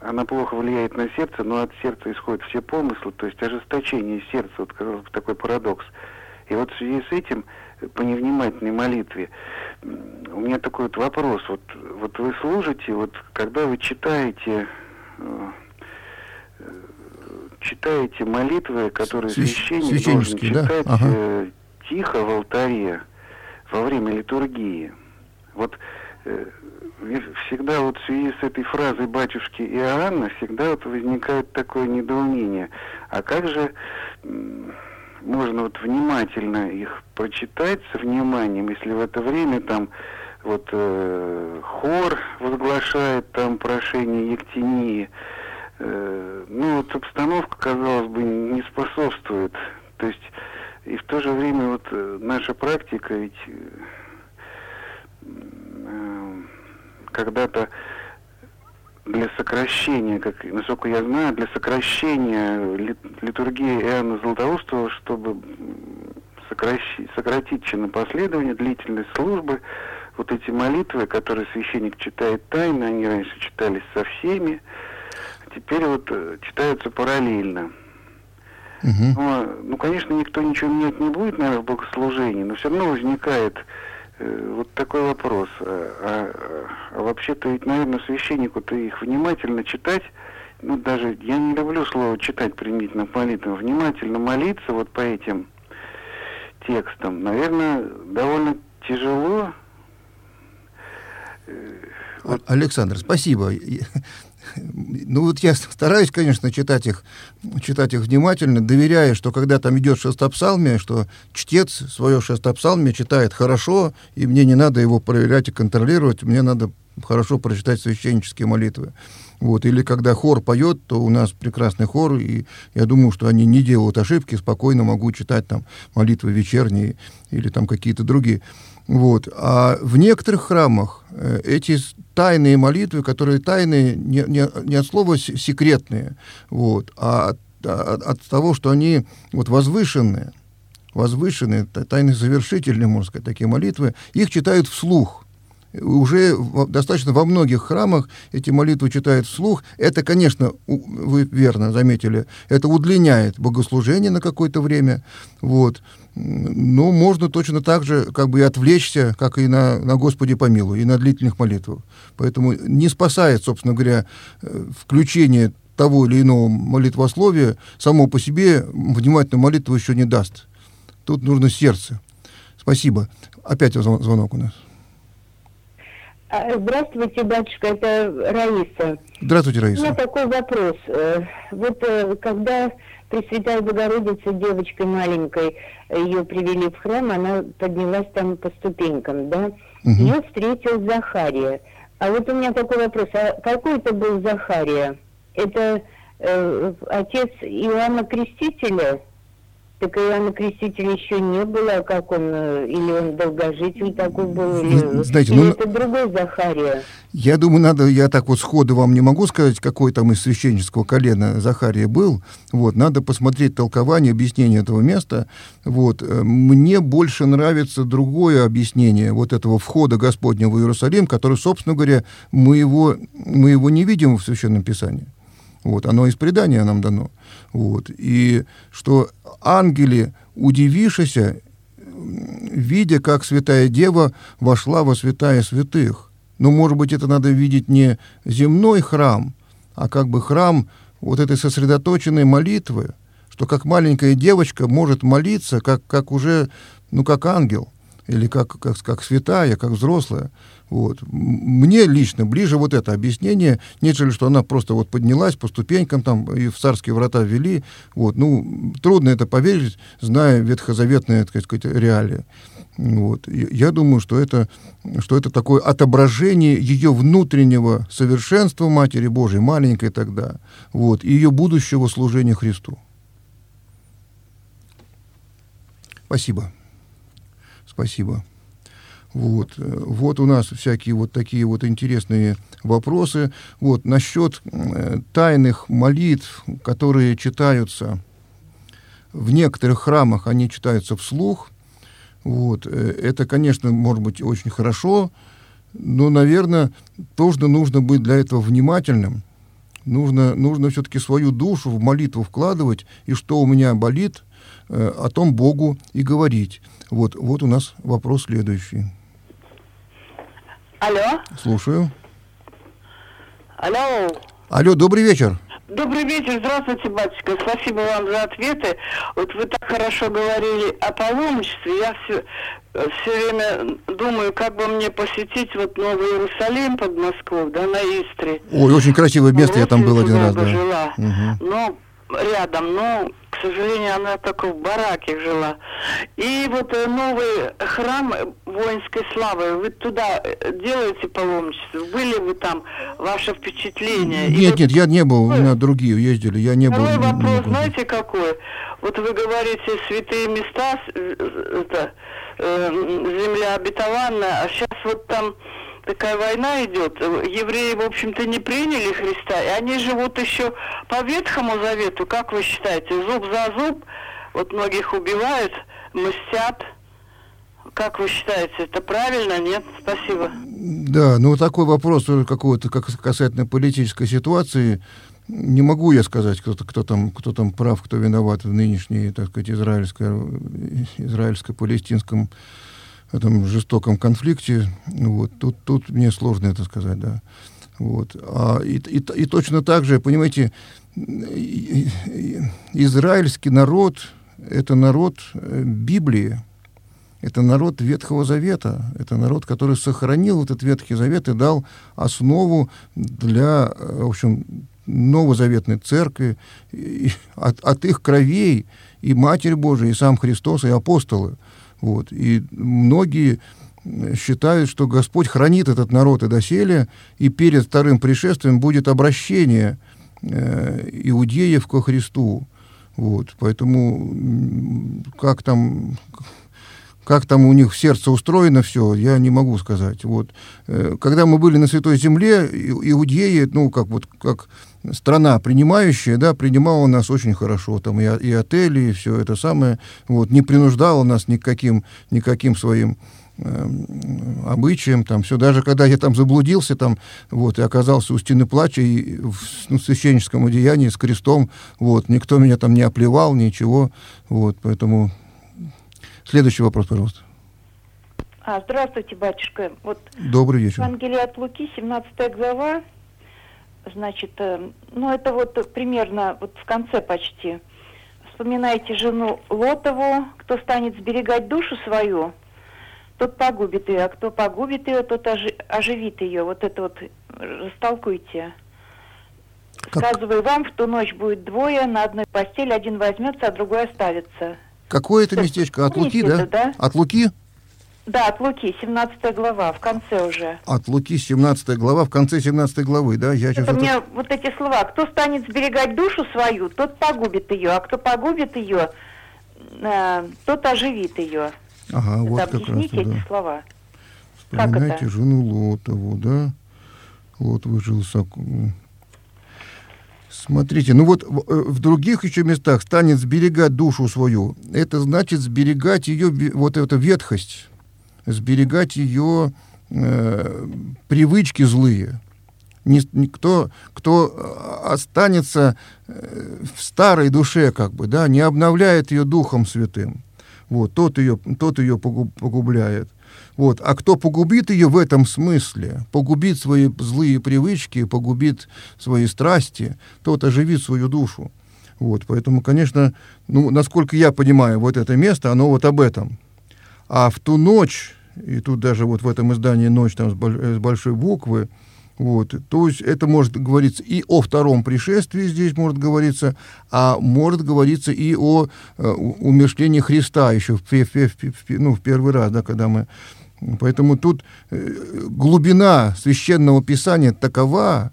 она плохо влияет на сердце, но от сердца исходят все помыслы, то есть ожесточение сердца, вот такой парадокс. И вот в связи с этим по невнимательной молитве. У меня такой вот вопрос. Вот, вот вы служите, вот когда вы читаете э, читаете молитвы, которые Свящ... священник должен читать да? ага. Э, тихо в алтаре во время литургии. Вот э, всегда вот в связи с этой фразой батюшки Иоанна всегда вот возникает такое недоумение. А как же можно вот внимательно их прочитать со вниманием, если в это время там вот э, хор возглашает там прошение Ектинии, э, ну вот обстановка, казалось бы, не способствует. То есть и в то же время вот э, наша практика ведь э, когда-то для сокращения, как, насколько я знаю, для сокращения литургии Иоанна Златоустова, чтобы сокращи, сократить чинопоследование, длительность службы, вот эти молитвы, которые священник читает тайно, они раньше читались со всеми, теперь вот э, читаются параллельно. Угу. Но, ну, конечно, никто ничего менять не будет, наверное, в богослужении, но все равно возникает э, вот такой вопрос. А, а, а вообще-то ведь, наверное, священнику-то их внимательно читать, ну, даже, я не люблю слово читать применительно к молитвам, внимательно молиться вот по этим текстам, наверное, довольно тяжело. Э, вот. Александр, спасибо. Ну вот я стараюсь, конечно, читать их, читать их внимательно, доверяя, что когда там идет шестопсалмие, что чтец свое шестопсалмие читает хорошо, и мне не надо его проверять и контролировать, мне надо хорошо прочитать священнические молитвы. Вот. Или когда хор поет, то у нас прекрасный хор, и я думаю, что они не делают ошибки, спокойно могу читать там молитвы вечерние или там какие-то другие. Вот. А в некоторых храмах э, эти тайные молитвы, которые тайные не, не, не от слова секретные, вот, а от, от, от того, что они вот возвышенные, возвышенные, тайные завершительные, можно сказать, такие молитвы, их читают вслух уже достаточно во многих храмах эти молитвы читают вслух. Это, конечно, вы верно заметили, это удлиняет богослужение на какое-то время. Вот. Но можно точно так же как бы и отвлечься, как и на, на «Господи помилуй», и на длительных молитвах. Поэтому не спасает, собственно говоря, э, включение того или иного молитвословия само по себе внимательную молитву еще не даст. Тут нужно сердце. Спасибо. Опять звонок у нас. А, здравствуйте, батюшка, это Раиса. Здравствуйте, Раиса. У меня такой вопрос. Э, вот э, когда Пресвятая Богородица девочкой маленькой ее привели в храм, она поднялась там по ступенькам, да? Угу. Ее встретил Захария. А вот у меня такой вопрос. А какой это был Захария? Это э, отец Иоанна Крестителя? Так Иоанна Крестителя еще не было, а как он, э, или он долгожитель такой был, или, Знаете, или ну, это другой Захария? Я думаю, надо, я так вот сходу вам не могу сказать, какой там из священнического колена Захария был, вот, надо посмотреть толкование, объяснение этого места, вот, э, мне больше нравится другое объяснение вот этого входа Господня в Иерусалим, который, собственно говоря, мы его, мы его не видим в Священном Писании. Вот, оно из предания нам дано. Вот, и что ангели, удивившись, видя, как святая дева вошла во святая святых. Но, может быть, это надо видеть не земной храм, а как бы храм вот этой сосредоточенной молитвы, что как маленькая девочка может молиться, как, как уже, ну, как ангел, или как, как, как святая, как взрослая. Вот. Мне лично ближе вот это объяснение, нежели что она просто вот поднялась по ступенькам там и в царские врата ввели. Вот. Ну, трудно это поверить, зная ветхозаветные, так сказать, реалии. Вот. Я думаю, что это, что это такое отображение ее внутреннего совершенства Матери Божией, маленькой тогда, вот, и ее будущего служения Христу. Спасибо. Спасибо. Вот, вот у нас всякие вот такие вот интересные вопросы. Вот, насчет э, тайных молитв, которые читаются в некоторых храмах, они читаются вслух. Вот, э, это, конечно, может быть очень хорошо, но, наверное, тоже нужно быть для этого внимательным. Нужно, нужно все-таки свою душу в молитву вкладывать, и что у меня болит, э, о том Богу и говорить. Вот, вот у нас вопрос следующий. Алло. Слушаю. Алло. Алло, добрый вечер. Добрый вечер, здравствуйте, батюшка. Спасибо вам за ответы. Вот вы так хорошо говорили о паломничестве. Я все, все время думаю, как бы мне посетить вот Новый Иерусалим под Москву, да, на Истре. Ой, очень красивое место, я там был один раз, да. Жила. Угу. Но рядом, но, к сожалению, она только в бараке жила. И вот э, новый храм воинской славы, вы туда э, делаете паломничество? Были вы там, ваше впечатление? Нет, Или... нет, я не был, у меня другие ездили, я не Второй был. Второй вопрос, не был. знаете какой? Вот вы говорите, святые места, это, э, земля обетованная, а сейчас вот там такая война идет, евреи, в общем-то, не приняли Христа, и они живут еще по Ветхому Завету, как вы считаете, зуб за зуб, вот многих убивают, мстят, как вы считаете, это правильно, нет? Спасибо. Да, ну такой вопрос какого-то как касательно политической ситуации, не могу я сказать, кто, кто, там, кто там прав, кто виноват в нынешней, так сказать, израильско- израильско-палестинском этом жестоком конфликте. Вот. Тут, тут мне сложно это сказать, да. Вот. А, и, и, и точно так же, понимаете, израильский народ – это народ э, Библии, это народ Ветхого Завета, это народ, который сохранил этот Ветхий Завет и дал основу для, э, в общем, новозаветной церкви, и от, от их кровей и Матерь Божия, и сам Христос, и апостолы – вот. И многие считают, что Господь хранит этот народ и доселе, и перед вторым пришествием будет обращение э, иудеев ко Христу. Вот. Поэтому как там, как там у них в сердце устроено все, я не могу сказать. Вот. Э, когда мы были на Святой Земле, иудеи, ну, как, вот, как страна принимающая, да, принимала нас очень хорошо, там и, и отели, и все это самое, вот, не принуждала нас никаким, никаким своим э, обычаем, там все, даже когда я там заблудился, там, вот, и оказался у стены плача, и в ну, священническом одеянии с крестом, вот, никто меня там не оплевал, ничего, вот, поэтому следующий вопрос, пожалуйста. А, здравствуйте, батюшка. Вот Добрый вечер. Евангелие от Луки, 17 глава, Значит, э, ну это вот примерно вот в конце почти. Вспоминайте жену Лотову, кто станет сберегать душу свою, тот погубит ее, а кто погубит ее, тот оживит ее. Вот это вот растолкуйте. Как? Сказываю вам, в ту ночь будет двое, на одной постели один возьмется, а другой оставится. Какое это местечко? От Луки, да? да? От Луки? Да, от Луки, 17 глава, в конце уже. От Луки, 17 глава, в конце 17 главы, да? Я сейчас это, это... мне вот эти слова. Кто станет сберегать душу свою, тот погубит ее, а кто погубит ее, э, тот оживит ее. Ага, это вот объясните как раз, эти да. слова. Вспоминайте жену Лотову, да? Вот выжил сокол. Смотрите, ну вот в, э, других еще местах станет сберегать душу свою. Это значит сберегать ее, вот эту ветхость, сберегать ее э, привычки злые. Никто, кто э, останется э, в старой душе, как бы, да, не обновляет ее Духом Святым, вот, тот ее, тот ее погубляет. Вот. А кто погубит ее в этом смысле, погубит свои злые привычки, погубит свои страсти, тот оживит свою душу. Вот. Поэтому, конечно, ну, насколько я понимаю, вот это место, оно вот об этом. А в ту ночь, и тут даже вот в этом издании «Ночь» там с большой буквы, вот, то есть это может говориться и о втором пришествии здесь может говориться, а может говориться и о э, умершлении Христа еще в, в, в, в, ну, в первый раз, да, когда мы Поэтому тут э, глубина священного писания такова,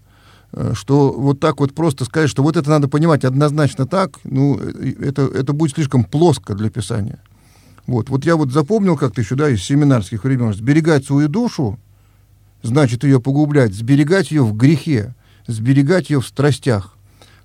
э, что вот так вот просто сказать, что вот это надо понимать однозначно так, ну, э, это, это будет слишком плоско для писания. Вот, вот я вот запомнил как-то еще, да, из семинарских времен, сберегать свою душу, значит ее погублять, сберегать ее в грехе, сберегать ее в страстях.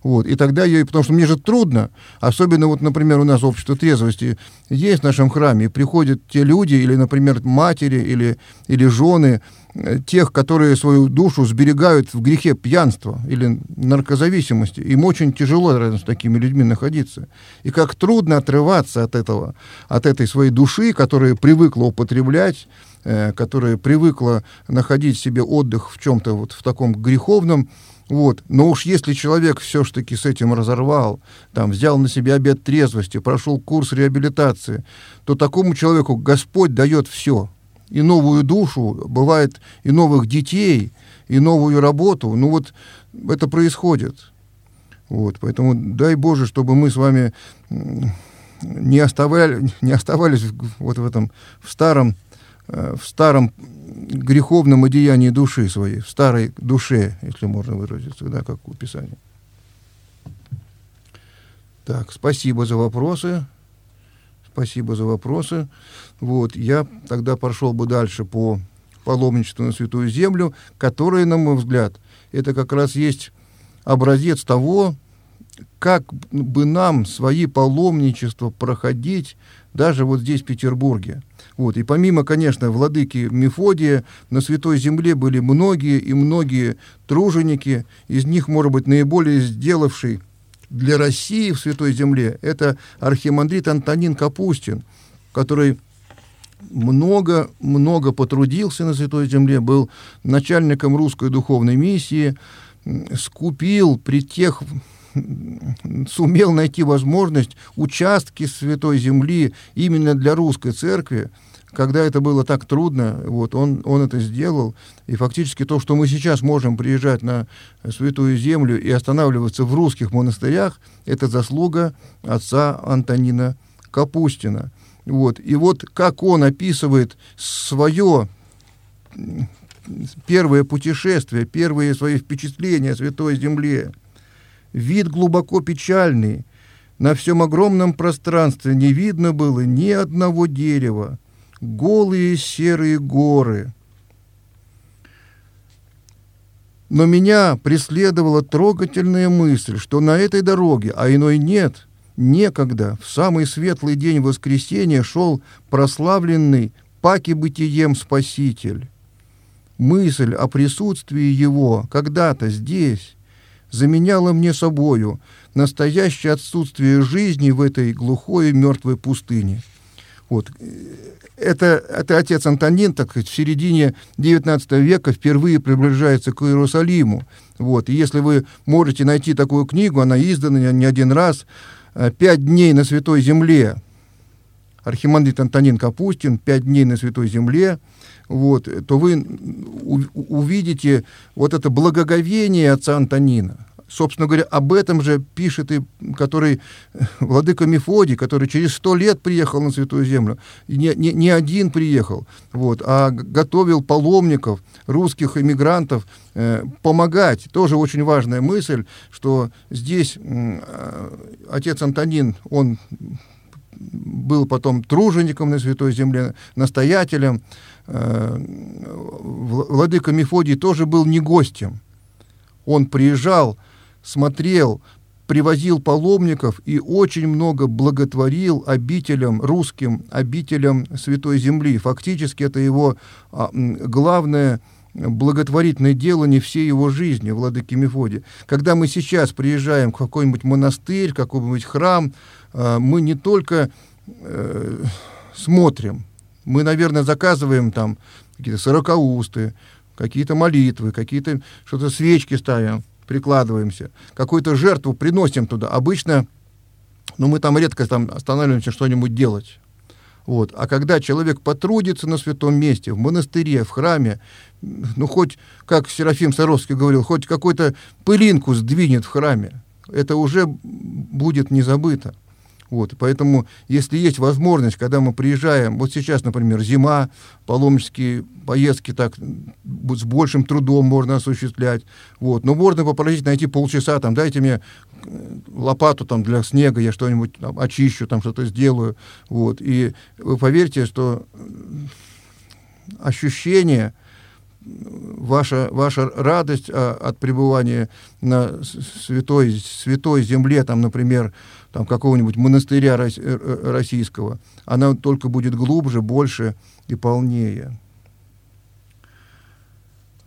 Вот. И тогда я, потому что мне же трудно, особенно вот, например, у нас общество трезвости есть в нашем храме, приходят те люди, или, например, матери, или, или жены, э, тех, которые свою душу сберегают в грехе пьянства или наркозависимости. Им очень тяжело рядом с такими людьми находиться. И как трудно отрываться от этого, от этой своей души, которая привыкла употреблять, э, которая привыкла находить себе отдых в чем-то вот в таком греховном, вот. Но уж если человек все-таки с этим разорвал, там, взял на себя обет трезвости, прошел курс реабилитации, то такому человеку Господь дает все. И новую душу, бывает и новых детей, и новую работу. Ну вот это происходит. Вот, поэтому дай Боже, чтобы мы с вами не, оставали, не оставались вот в этом в старом, в старом греховном одеянии души своей, в старой душе, если можно выразиться, да, как у Писания. Так, спасибо за вопросы. Спасибо за вопросы. Вот, я тогда прошел бы дальше по паломничеству на Святую Землю, которое, на мой взгляд, это как раз есть образец того, как бы нам свои паломничества проходить даже вот здесь, в Петербурге. Вот. И помимо, конечно, владыки Мефодия, на Святой Земле были многие и многие труженики, из них, может быть, наиболее сделавший для России в Святой Земле, это архимандрит Антонин Капустин, который много-много потрудился на Святой Земле, был начальником русской духовной миссии, скупил при тех сумел найти возможность участки Святой Земли именно для русской церкви, когда это было так трудно, вот, он, он это сделал. И фактически то, что мы сейчас можем приезжать на Святую Землю и останавливаться в русских монастырях, это заслуга отца Антонина Капустина. Вот. И вот как он описывает свое первое путешествие, первые свои впечатления о Святой Земле. Вид глубоко печальный. На всем огромном пространстве не видно было ни одного дерева. Голые серые горы. Но меня преследовала трогательная мысль, что на этой дороге, а иной нет, некогда, в самый светлый день воскресения шел прославленный паки бытием Спаситель мысль о присутствии его когда-то здесь заменяла мне собою настоящее отсутствие жизни в этой глухой и мертвой пустыне. Вот. Это, это отец Антонин, так сказать, в середине XIX века впервые приближается к Иерусалиму. Вот. И если вы можете найти такую книгу, она издана не один раз, «Пять дней на Святой Земле», архимандрит Антонин Капустин, «Пять дней на Святой Земле», вот, то вы увидите вот это благоговение отца Антонина. Собственно говоря, об этом же пишет и который владыка Мефодий, который через сто лет приехал на Святую Землю. Не, не, не один приехал, вот, а готовил паломников, русских иммигрантов, э, помогать. Тоже очень важная мысль, что здесь э, отец Антонин, он был потом тружеником на Святой Земле, настоятелем. Э, владыка Мефодий тоже был не гостем. Он приезжал, смотрел, привозил паломников и очень много благотворил обителям, русским обителям Святой Земли. Фактически это его а, главное благотворительное дело не всей его жизни, владыки Мефодия. Когда мы сейчас приезжаем в какой-нибудь монастырь, какой-нибудь храм, а, мы не только э, смотрим, мы, наверное, заказываем там какие-то сорокаусты, какие-то молитвы, какие-то что-то свечки ставим, прикладываемся, какую-то жертву приносим туда. Обычно, ну, мы там редко там останавливаемся что-нибудь делать. Вот. А когда человек потрудится на святом месте, в монастыре, в храме, ну, хоть, как Серафим Саровский говорил, хоть какую-то пылинку сдвинет в храме, это уже будет не забыто. Вот, поэтому, если есть возможность, когда мы приезжаем, вот сейчас, например, зима, паломнические поездки так с большим трудом можно осуществлять, вот, но можно попросить найти полчаса, там, дайте мне э, лопату там для снега, я что-нибудь очищу, там что-то сделаю, вот, и вы поверьте, что ощущение, ваша, ваша радость а, от пребывания на святой, святой земле, там, например, там, какого-нибудь монастыря э, э, российского, она только будет глубже, больше и полнее.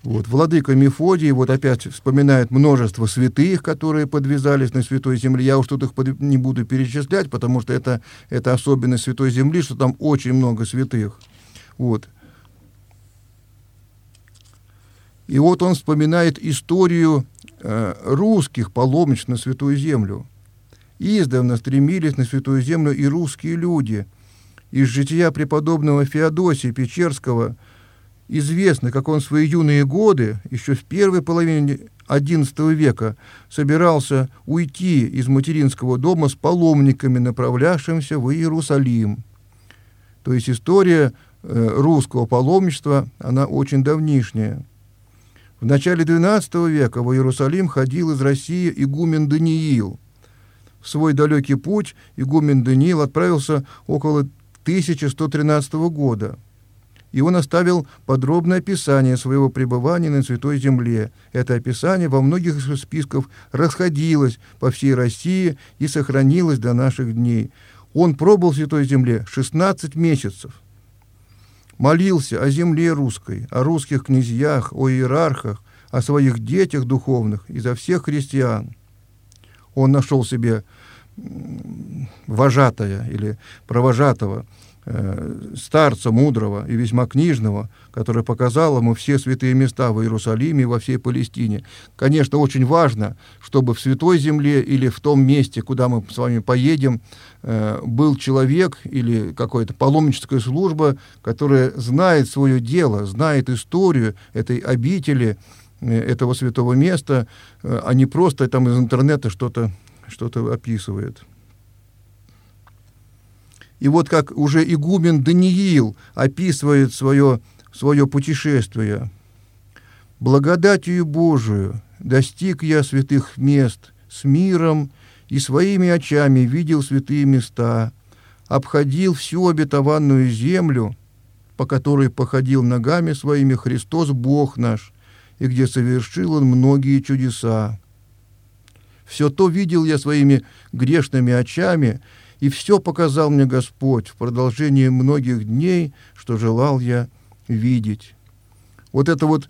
Вот, владыка Мефодий, вот опять вспоминает множество святых, которые подвязались на Святой Земле. Я уж тут их под, не буду перечислять, потому что это, это особенность Святой Земли, что там очень много святых. Вот. И вот он вспоминает историю э, русских паломничеств на Святую Землю. Издавна стремились на Святую Землю и русские люди. Из жития преподобного Феодосия Печерского известно, как он в свои юные годы, еще в первой половине XI века собирался уйти из материнского дома с паломниками, направлявшимся в Иерусалим. То есть история э, русского паломничества, она очень давнишняя. В начале XII века в Иерусалим ходил из России игумен Даниил. В свой далекий путь игумен Даниил отправился около 1113 года – и он оставил подробное описание своего пребывания на Святой Земле. Это описание во многих из списков расходилось по всей России и сохранилось до наших дней. Он пробыл в Святой Земле 16 месяцев. Молился о земле русской, о русских князьях, о иерархах, о своих детях духовных и за всех христиан. Он нашел себе вожатая или провожатого – Э, старца мудрого и весьма книжного, который показал ему все святые места в Иерусалиме и во всей Палестине. Конечно, очень важно, чтобы в Святой Земле или в том месте, куда мы с вами поедем, э, был человек или какая-то паломническая служба, которая знает свое дело, знает историю этой обители, этого святого места, а не просто там из интернета что-то что описывает. И вот как уже игумен Даниил описывает свое, свое путешествие. «Благодатью Божию достиг я святых мест с миром и своими очами видел святые места, обходил всю обетованную землю, по которой походил ногами своими Христос Бог наш, и где совершил Он многие чудеса. Все то видел я своими грешными очами, и все показал мне Господь в продолжении многих дней, что желал я видеть. Вот это вот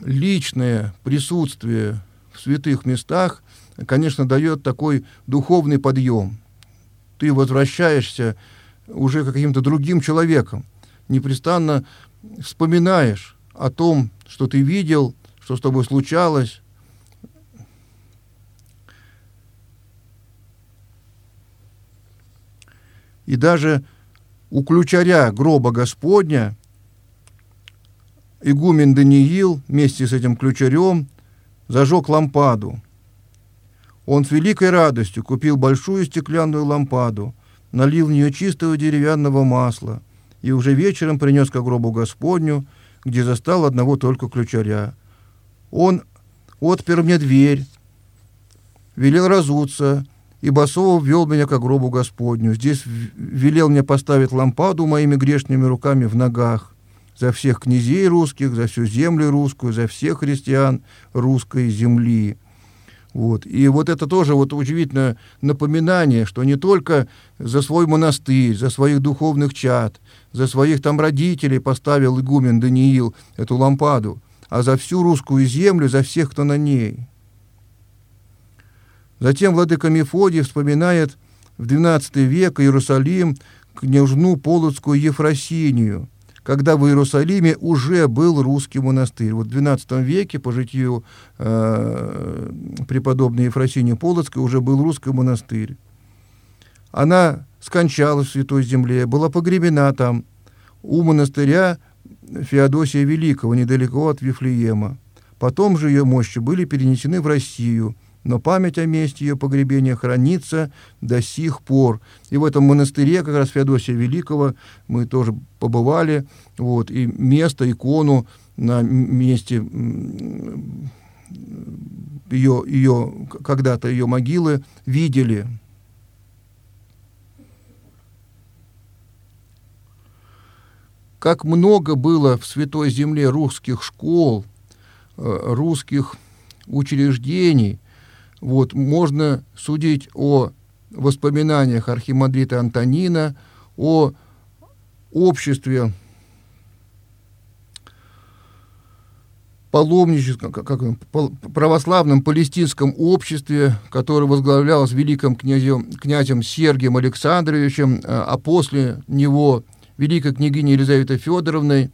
личное присутствие в святых местах, конечно, дает такой духовный подъем. Ты возвращаешься уже каким-то другим человеком, непрестанно вспоминаешь о том, что ты видел, что с тобой случалось, И даже у ключаря гроба Господня игумен Даниил вместе с этим ключарем зажег лампаду. Он с великой радостью купил большую стеклянную лампаду, налил в нее чистого деревянного масла и уже вечером принес к гробу Господню, где застал одного только ключаря. Он отпер мне дверь, велел разуться и Басов ввел меня к гробу Господню. Здесь велел мне поставить лампаду моими грешными руками в ногах за всех князей русских, за всю землю русскую, за всех христиан русской земли. Вот. И вот это тоже вот удивительное напоминание, что не только за свой монастырь, за своих духовных чад, за своих там родителей поставил игумен Даниил эту лампаду, а за всю русскую землю, за всех, кто на ней. Затем владыка Мефодий вспоминает в XII век Иерусалим княжну Полоцкую Ефросинию, когда в Иерусалиме уже был русский монастырь. Вот в XII веке по житию э, преподобной Ефросинии Полоцкой уже был русский монастырь. Она скончалась в Святой Земле, была погребена там, у монастыря Феодосия Великого, недалеко от Вифлеема. Потом же ее мощи были перенесены в Россию – но память о месте ее погребения хранится до сих пор. И в этом монастыре, как раз Феодосия Великого, мы тоже побывали, вот, и место, икону на месте ее, ее когда-то ее могилы видели. Как много было в Святой Земле русских школ, э, русских учреждений, вот, можно судить о воспоминаниях архимандрита Антонина, о обществе паломническом, как, православном палестинском обществе, которое возглавлялось великим князем, князем Сергием Александровичем, а, а после него великой княгиней Елизаветой Федоровной.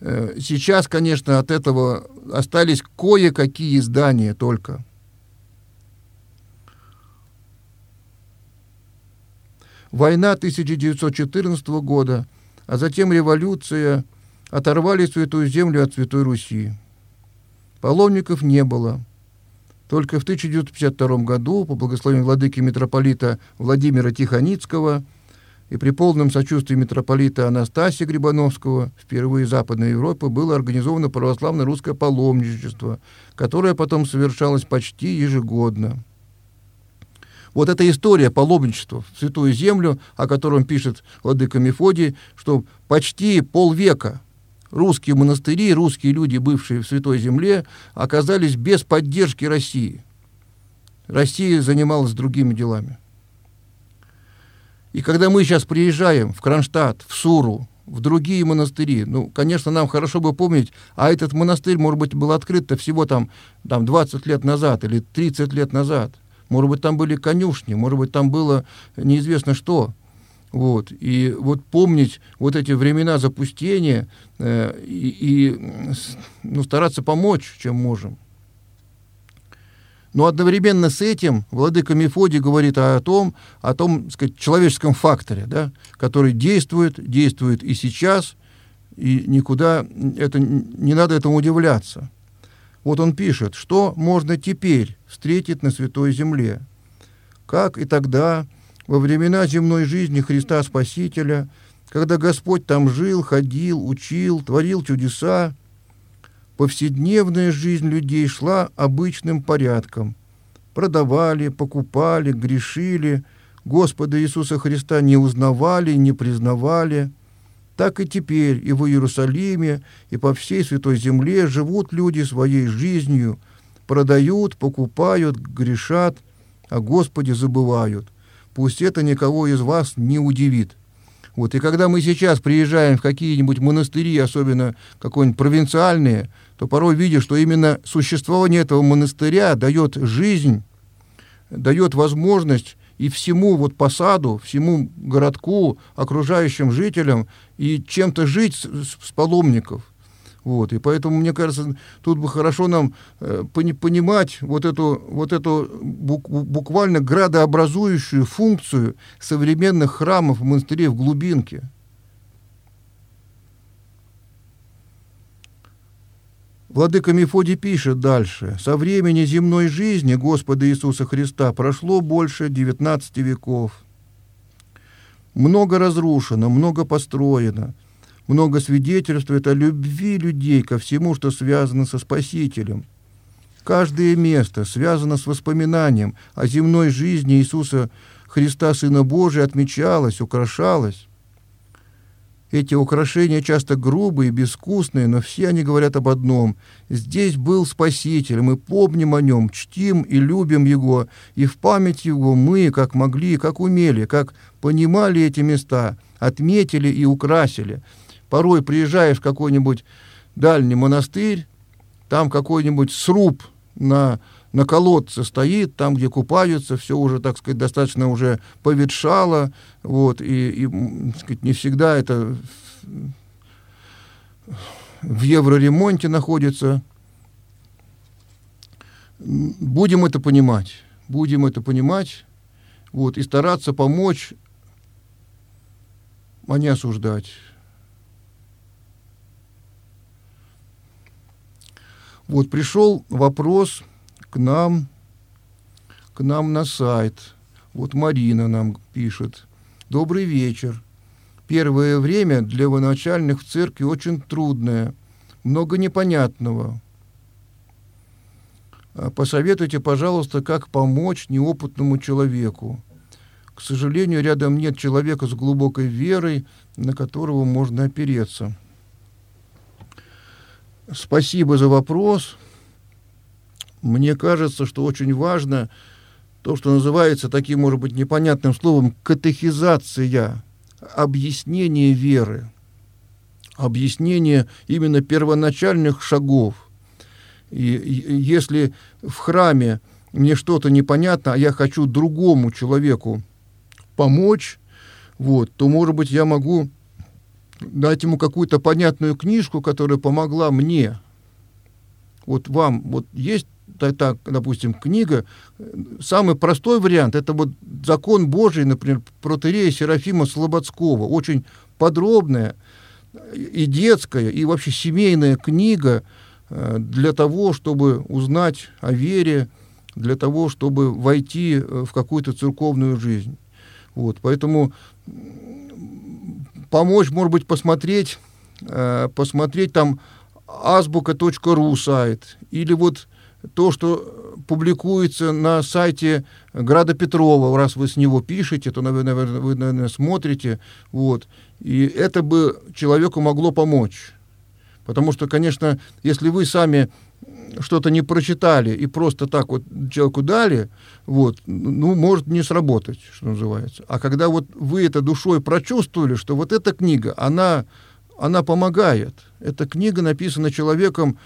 Э, сейчас, конечно, от этого остались кое-какие издания только – война 1914 года, а затем революция оторвали Святую Землю от Святой Руси. Паломников не было. Только в 1952 году по благословению владыки митрополита Владимира Тихоницкого и при полном сочувствии митрополита Анастасия Грибановского впервые Западной Европе было организовано православное русское паломничество, которое потом совершалось почти ежегодно. Вот эта история паломничества в Святую Землю, о котором пишет Владыка Мефодий, что почти полвека русские монастыри, русские люди, бывшие в Святой Земле, оказались без поддержки России. Россия занималась другими делами. И когда мы сейчас приезжаем в Кронштадт, в Суру, в другие монастыри, ну, конечно, нам хорошо бы помнить, а этот монастырь, может быть, был открыт-то всего там, там 20 лет назад или 30 лет назад. Может быть, там были конюшни, может быть, там было неизвестно что. Вот. И вот помнить вот эти времена запустения э, и, и ну, стараться помочь, чем можем. Но одновременно с этим владыка Мефодий говорит о том, о том сказать, человеческом факторе, да, который действует, действует и сейчас, и никуда это, не надо этому удивляться. Вот он пишет, что можно теперь встретить на Святой Земле. Как и тогда во времена земной жизни Христа Спасителя, когда Господь там жил, ходил, учил, творил чудеса, повседневная жизнь людей шла обычным порядком. Продавали, покупали, грешили, Господа Иисуса Христа не узнавали, не признавали. Так и теперь и в Иерусалиме, и по всей Святой Земле живут люди своей жизнью, продают, покупают, грешат, о Господе забывают – пусть это никого из вас не удивит. Вот, и когда мы сейчас приезжаем в какие-нибудь монастыри, особенно какие-нибудь провинциальные, то порой видишь, что именно существование этого монастыря дает жизнь, дает возможность и всему вот посаду, всему городку, окружающим жителям и чем-то жить с, с паломников – вот, и поэтому, мне кажется, тут бы хорошо нам э, понимать вот эту, вот эту бук, буквально градообразующую функцию современных храмов монастырей в глубинке. Владыка Мефодий пишет дальше. «Со времени земной жизни Господа Иисуса Христа прошло больше 19 веков. Много разрушено, много построено – много свидетельствует о любви людей ко всему, что связано со Спасителем. Каждое место связано с воспоминанием о земной жизни Иисуса Христа, Сына Божия, отмечалось, украшалось. Эти украшения часто грубые, безвкусные, но все они говорят об одном. Здесь был Спаситель, мы помним о нем, чтим и любим его, и в память его мы, как могли, как умели, как понимали эти места, отметили и украсили – порой приезжаешь в какой-нибудь дальний монастырь, там какой-нибудь сруб на, на колодце стоит, там, где купаются, все уже, так сказать, достаточно уже поветшало, вот, и, и так сказать, не всегда это в евроремонте находится. Будем это понимать, будем это понимать, вот, и стараться помочь, а не осуждать. Вот пришел вопрос к нам, к нам на сайт. Вот Марина нам пишет. Добрый вечер. Первое время для военачальных в церкви очень трудное, много непонятного. А посоветуйте, пожалуйста, как помочь неопытному человеку. К сожалению, рядом нет человека с глубокой верой, на которого можно опереться. Спасибо за вопрос. Мне кажется, что очень важно то, что называется таким, может быть, непонятным словом катехизация, объяснение веры, объяснение именно первоначальных шагов. И, и если в храме мне что-то непонятно, а я хочу другому человеку помочь, вот, то, может быть, я могу дать ему какую-то понятную книжку, которая помогла мне. Вот вам, вот есть так, допустим, книга, самый простой вариант, это вот закон Божий, например, протерея Серафима Слободского, очень подробная и детская, и вообще семейная книга, э, для того, чтобы узнать о вере, для того, чтобы войти э, в какую-то церковную жизнь. Вот, поэтому помочь, может быть, посмотреть, э, посмотреть там азбука.ру сайт, или вот то, что публикуется на сайте Града Петрова, раз вы с него пишете, то, наверное, вы, наверное, смотрите, вот, и это бы человеку могло помочь. Потому что, конечно, если вы сами что-то не прочитали и просто так вот человеку дали, вот, ну, может не сработать, что называется. А когда вот вы это душой прочувствовали, что вот эта книга, она, она помогает. Эта книга написана человеком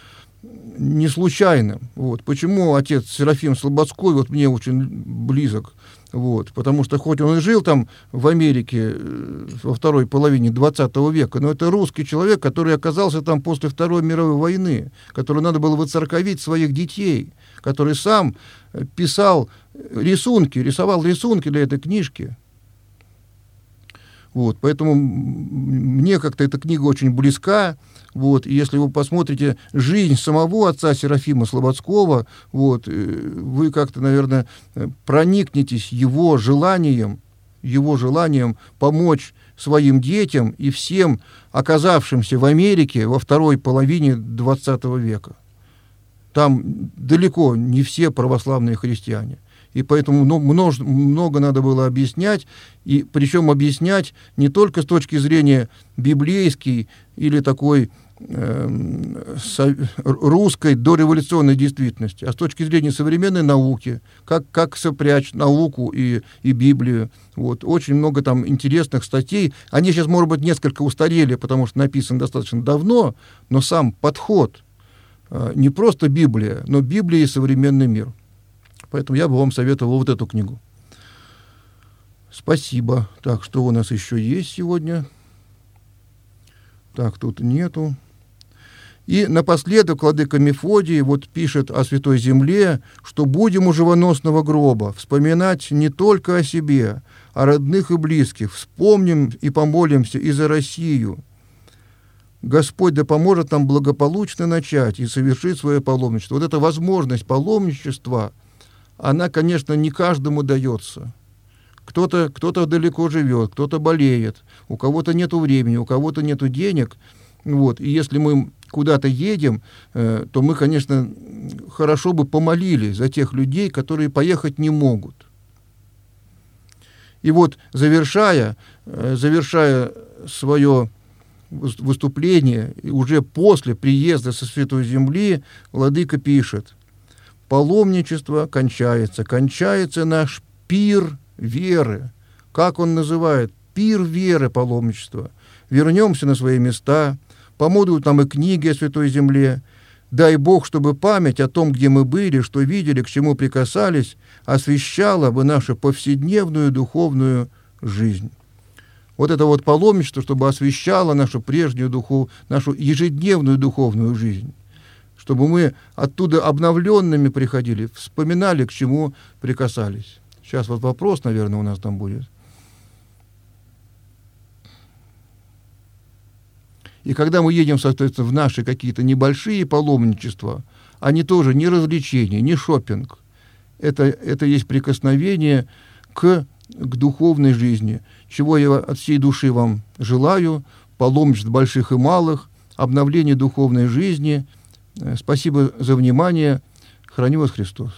не случайным. Вот. Почему отец Серафим Слободской вот мне очень близок? Вот, потому что хоть он и жил там в Америке э, во второй половине 20 века, но это русский человек, который оказался там после Второй мировой войны, который надо было выцерковить своих детей, который сам э, писал рисунки, рисовал рисунки для этой книжки. Вот, поэтому мне как-то эта книга очень близка. Вот, и если вы посмотрите жизнь самого отца Серафима Слободского, вот, э, вы как-то, наверное, проникнетесь его желанием, его желанием помочь своим детям и всем оказавшимся в Америке во второй половине XX века. Там далеко не все православные христиане и поэтому ну, множ, много надо было объяснять, и причем объяснять не только с точки зрения библейской или такой русской дореволюционной действительности, а с точки зрения современной науки, как, как сопрячь науку и, и Библию. Вот. Очень много там интересных статей. Они сейчас, может быть, несколько устарели, потому что написаны достаточно давно, но сам подход, э, не просто Библия, но Библия и современный мир – Поэтому я бы вам советовал вот эту книгу. Спасибо. Так, что у нас еще есть сегодня? Так, тут нету. И напоследок владыка Мефодий вот пишет о Святой Земле, что будем у живоносного гроба вспоминать не только о себе, о родных и близких, вспомним и помолимся и за Россию. Господь да поможет нам благополучно начать и совершить свое паломничество. Вот эта возможность паломничества – она, конечно, не каждому дается. Кто-то кто далеко живет, кто-то болеет, у кого-то нет времени, у кого-то нет денег. Вот. И если мы куда-то едем, э, то мы, конечно, хорошо бы помолились за тех людей, которые поехать не могут. И вот, завершая, э, завершая свое выступление, уже после приезда со Святой Земли, Владыка пишет – паломничество кончается. Кончается наш пир веры. Как он называет? Пир веры паломничества. Вернемся на свои места, помогут нам и книги о Святой Земле. Дай Бог, чтобы память о том, где мы были, что видели, к чему прикасались, освещала бы нашу повседневную духовную жизнь. Вот это вот паломничество, чтобы освещало нашу прежнюю духов, нашу ежедневную духовную жизнь чтобы мы оттуда обновленными приходили, вспоминали, к чему прикасались. Сейчас вот вопрос, наверное, у нас там будет. И когда мы едем, соответственно, в наши какие-то небольшие паломничества, они тоже не развлечения, не шопинг. Это, это есть прикосновение к, к духовной жизни, чего я от всей души вам желаю, паломничеств больших и малых, обновление духовной жизни – Э, спасибо за внимание. Храни вас Христос.